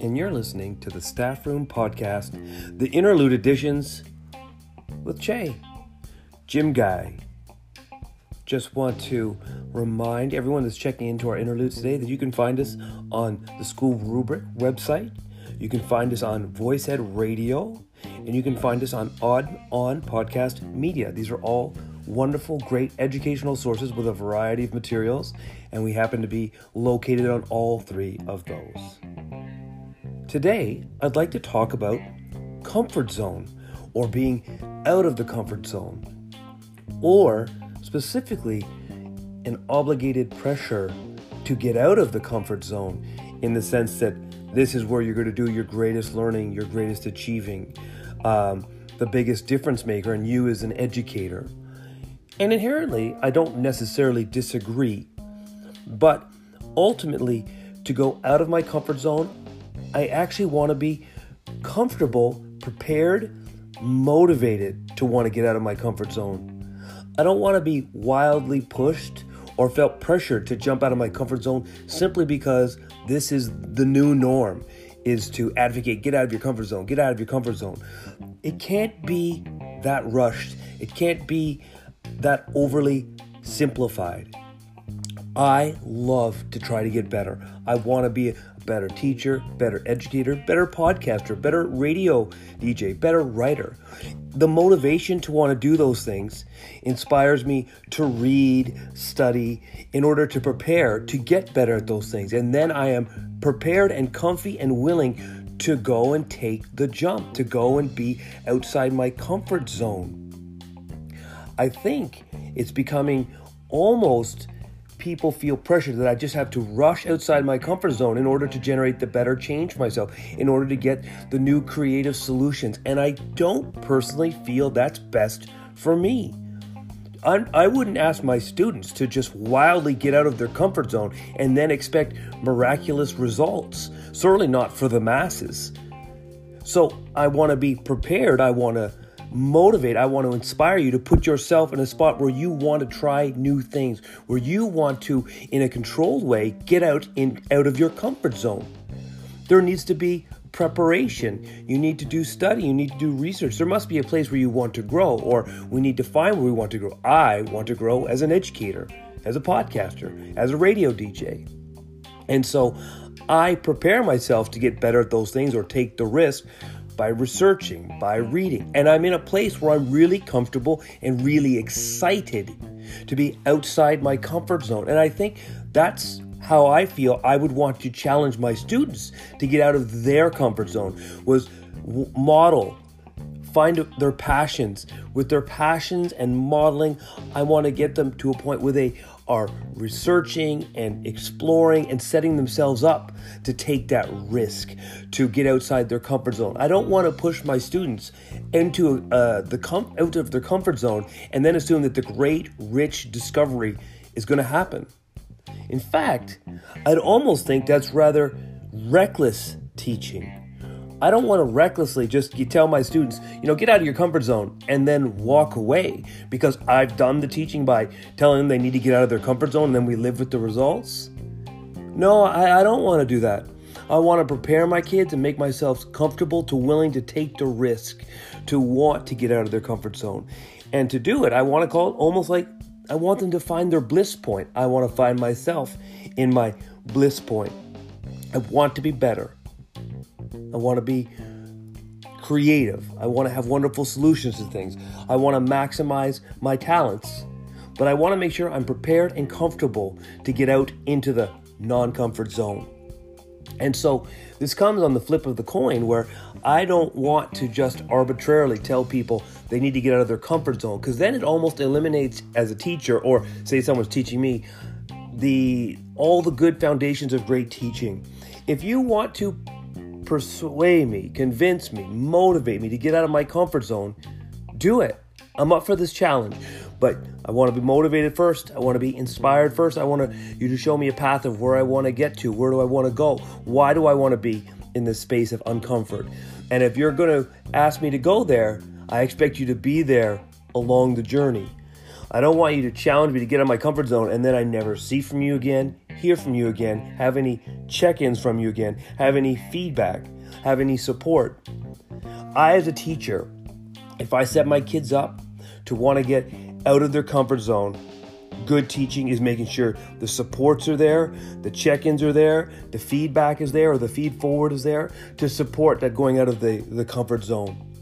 And you're listening to the Staff Room Podcast, the interlude editions with Chey, Jim Guy. Just want to remind everyone that's checking into our interlude today that you can find us on the School Rubric website. You can find us on VoiceEd Radio, and you can find us on Odd On Podcast Media. These are all wonderful, great educational sources with a variety of materials, and we happen to be located on all three of those. Today, I'd like to talk about comfort zone or being out of the comfort zone, or specifically, an obligated pressure to get out of the comfort zone in the sense that this is where you're going to do your greatest learning, your greatest achieving, um, the biggest difference maker, and you as an educator. And inherently, I don't necessarily disagree, but ultimately, to go out of my comfort zone, I actually want to be comfortable, prepared, motivated to want to get out of my comfort zone. I don't want to be wildly pushed or felt pressured to jump out of my comfort zone simply because this is the new norm is to advocate get out of your comfort zone, get out of your comfort zone. It can't be that rushed. It can't be that overly simplified. I love to try to get better. I want to be a better teacher, better educator, better podcaster, better radio DJ, better writer. The motivation to want to do those things inspires me to read, study in order to prepare to get better at those things. And then I am prepared and comfy and willing to go and take the jump, to go and be outside my comfort zone. I think it's becoming almost people feel pressure that I just have to rush outside my comfort zone in order to generate the better change for myself, in order to get the new creative solutions. And I don't personally feel that's best for me. I wouldn't ask my students to just wildly get out of their comfort zone and then expect miraculous results. Certainly not for the masses. So I want to be prepared. I want to motivate, I want to inspire you to put yourself in a spot where you want to try new things, where you want to, in a controlled way, get out in out of your comfort zone. There needs to be preparation. You need to do study. You need to do research. There must be a place where you want to grow, or we need to find where we want to grow. I want to grow as an educator, as a podcaster, as a radio DJ. And so I prepare myself to get better at those things or take the risk by researching, by reading. And I'm in a place where I'm really comfortable and really excited to be outside my comfort zone. And I think that's how I feel I would want to challenge my students to get out of their comfort zone was model find their passions with their passions and modeling I want to get them to a point where they are researching and exploring and setting themselves up to take that risk to get outside their comfort zone. I don't want to push my students into uh, the com- out of their comfort zone and then assume that the great rich discovery is going to happen. In fact, I'd almost think that's rather reckless teaching I don't want to recklessly just tell my students, you know, get out of your comfort zone and then walk away because I've done the teaching by telling them they need to get out of their comfort zone and then we live with the results. No, I, I don't want to do that. I want to prepare my kids and make myself comfortable to willing to take the risk, to want to get out of their comfort zone. And to do it, I want to call it almost like I want them to find their bliss point. I want to find myself in my bliss point. I want to be better. I want to be creative. I want to have wonderful solutions to things. I want to maximize my talents. But I want to make sure I'm prepared and comfortable to get out into the non comfort zone. And so this comes on the flip of the coin where I don't want to just arbitrarily tell people they need to get out of their comfort zone because then it almost eliminates as a teacher or say someone's teaching me the all the good foundations of great teaching. If you want to persuade me, convince me, motivate me to get out of my comfort zone, do it. I'm up for this challenge. But I want to be motivated first. I want to be inspired first. I want to, you to show me a path of where I want to get to. Where do I want to go? Why do I want to be in this space of uncomfort? And if you're going to ask me to go there, I expect you to be there along the journey. I don't want you to challenge me to get out of my comfort zone and then I never see from you again, hear from you again, have any check ins from you again, have any feedback, have any support. I, as a teacher, if I set my kids up to want to get out of their comfort zone, good teaching is making sure the supports are there, the check ins are there, the feedback is there, or the feed forward is there to support that going out of the, the comfort zone.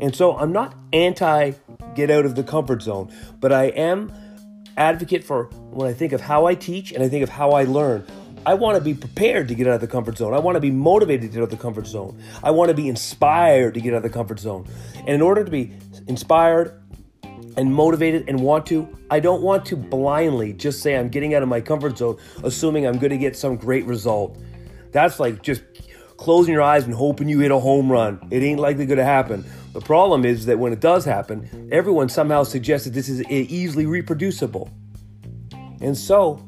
And so I'm not anti get out of the comfort zone, but I am advocate for when I think of how I teach and I think of how I learn. I want to be prepared to get out of the comfort zone. I want to be motivated to get out of the comfort zone. I want to be inspired to get out of the comfort zone. And in order to be inspired and motivated and want to, I don't want to blindly just say I'm getting out of my comfort zone, assuming I'm going to get some great result. That's like just closing your eyes and hoping you hit a home run. It ain't likely going to happen. The problem is that when it does happen, everyone somehow suggests that this is easily reproducible. And so,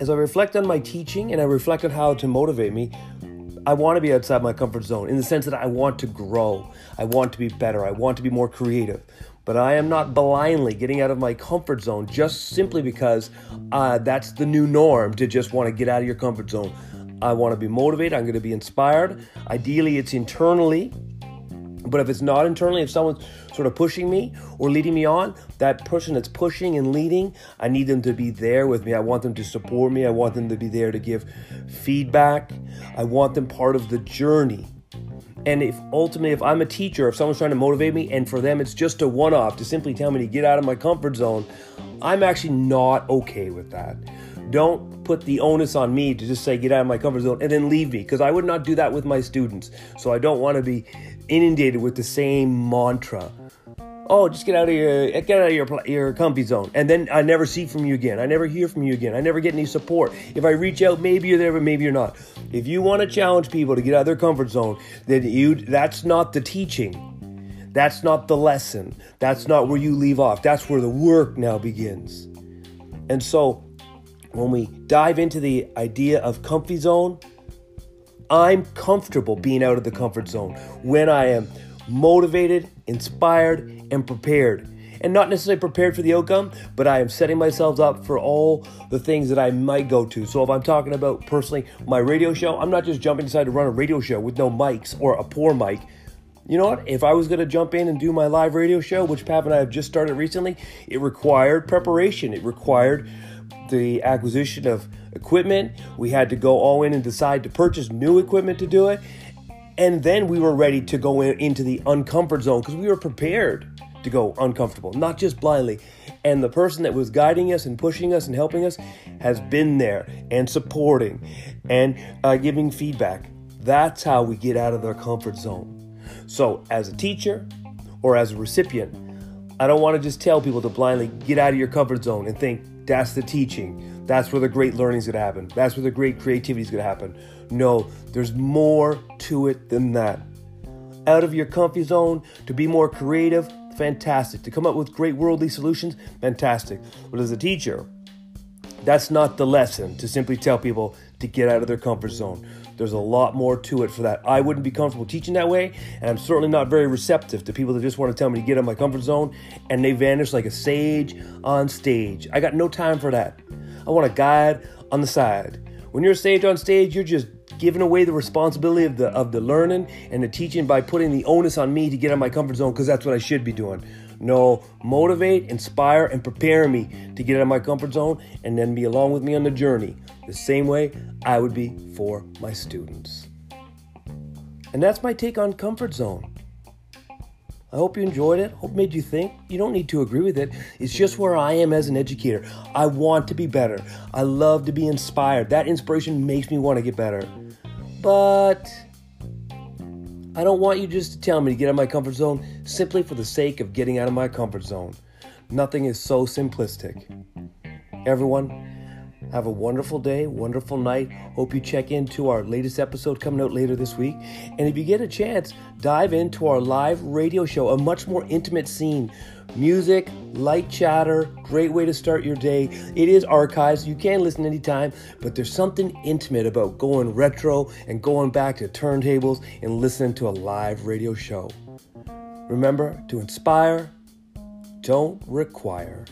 as I reflect on my teaching and I reflect on how to motivate me, I want to be outside my comfort zone in the sense that I want to grow. I want to be better. I want to be more creative. But I am not blindly getting out of my comfort zone just simply because uh, that's the new norm to just want to get out of your comfort zone. I want to be motivated. I'm going to be inspired. Ideally, it's internally. But if it's not internally, if someone's sort of pushing me or leading me on, that person that's pushing and leading, I need them to be there with me. I want them to support me. I want them to be there to give feedback. I want them part of the journey. And if ultimately, if I'm a teacher, if someone's trying to motivate me, and for them it's just a one off to simply tell me to get out of my comfort zone, I'm actually not okay with that. Don't put the onus on me to just say, get out of my comfort zone and then leave me, because I would not do that with my students. So I don't want to be inundated with the same mantra oh, just get out of your get out of your your comfy zone, and then I never see from you again. I never hear from you again. I never get any support. If I reach out, maybe you're there, but maybe you're not. If you want to challenge people to get out of their comfort zone, then you that's not the teaching. That's not the lesson. That's not where you leave off. That's where the work now begins. And so, when we dive into the idea of comfy zone, I'm comfortable being out of the comfort zone when I am motivated, inspired, and prepared. And not necessarily prepared for the outcome, but I am setting myself up for all the things that I might go to. So if I'm talking about personally my radio show, I'm not just jumping inside to run a radio show with no mics or a poor mic. You know what? If I was going to jump in and do my live radio show, which Pap and I have just started recently, it required preparation. It required the acquisition of equipment. We had to go all in and decide to purchase new equipment to do it. And then we were ready to go in, into the uncomfort zone because we were prepared to go uncomfortable, not just blindly. And the person that was guiding us and pushing us and helping us has been there and supporting and uh, giving feedback. That's how we get out of their comfort zone. So, as a teacher or as a recipient, I don't want to just tell people to blindly get out of your comfort zone and think that's the teaching. That's where the great learning is going to happen. That's where the great creativity is going to happen. No, there's more to it than that. Out of your comfy zone to be more creative, fantastic. To come up with great worldly solutions, fantastic. But as a teacher, that's not the lesson to simply tell people to get out of their comfort zone. There's a lot more to it for that. I wouldn't be comfortable teaching that way, and I'm certainly not very receptive to people that just want to tell me to get out of my comfort zone and they vanish like a sage on stage. I got no time for that. I want a guide on the side. When you're a sage on stage, you're just giving away the responsibility of the of the learning and the teaching by putting the onus on me to get out of my comfort zone because that's what I should be doing. No, motivate, inspire, and prepare me to get out of my comfort zone and then be along with me on the journey, the same way I would be for my students. And that's my take on comfort zone. I hope you enjoyed it. Hope made you think. You don't need to agree with it. It's just where I am as an educator. I want to be better. I love to be inspired. That inspiration makes me want to get better. But I don't want you just to tell me to get out of my comfort zone simply for the sake of getting out of my comfort zone. Nothing is so simplistic. Everyone, have a wonderful day, wonderful night. Hope you check into our latest episode coming out later this week. And if you get a chance, dive into our live radio show, a much more intimate scene. Music, light chatter, great way to start your day. It is archives, you can listen anytime, but there's something intimate about going retro and going back to turntables and listening to a live radio show. Remember to inspire, don't require.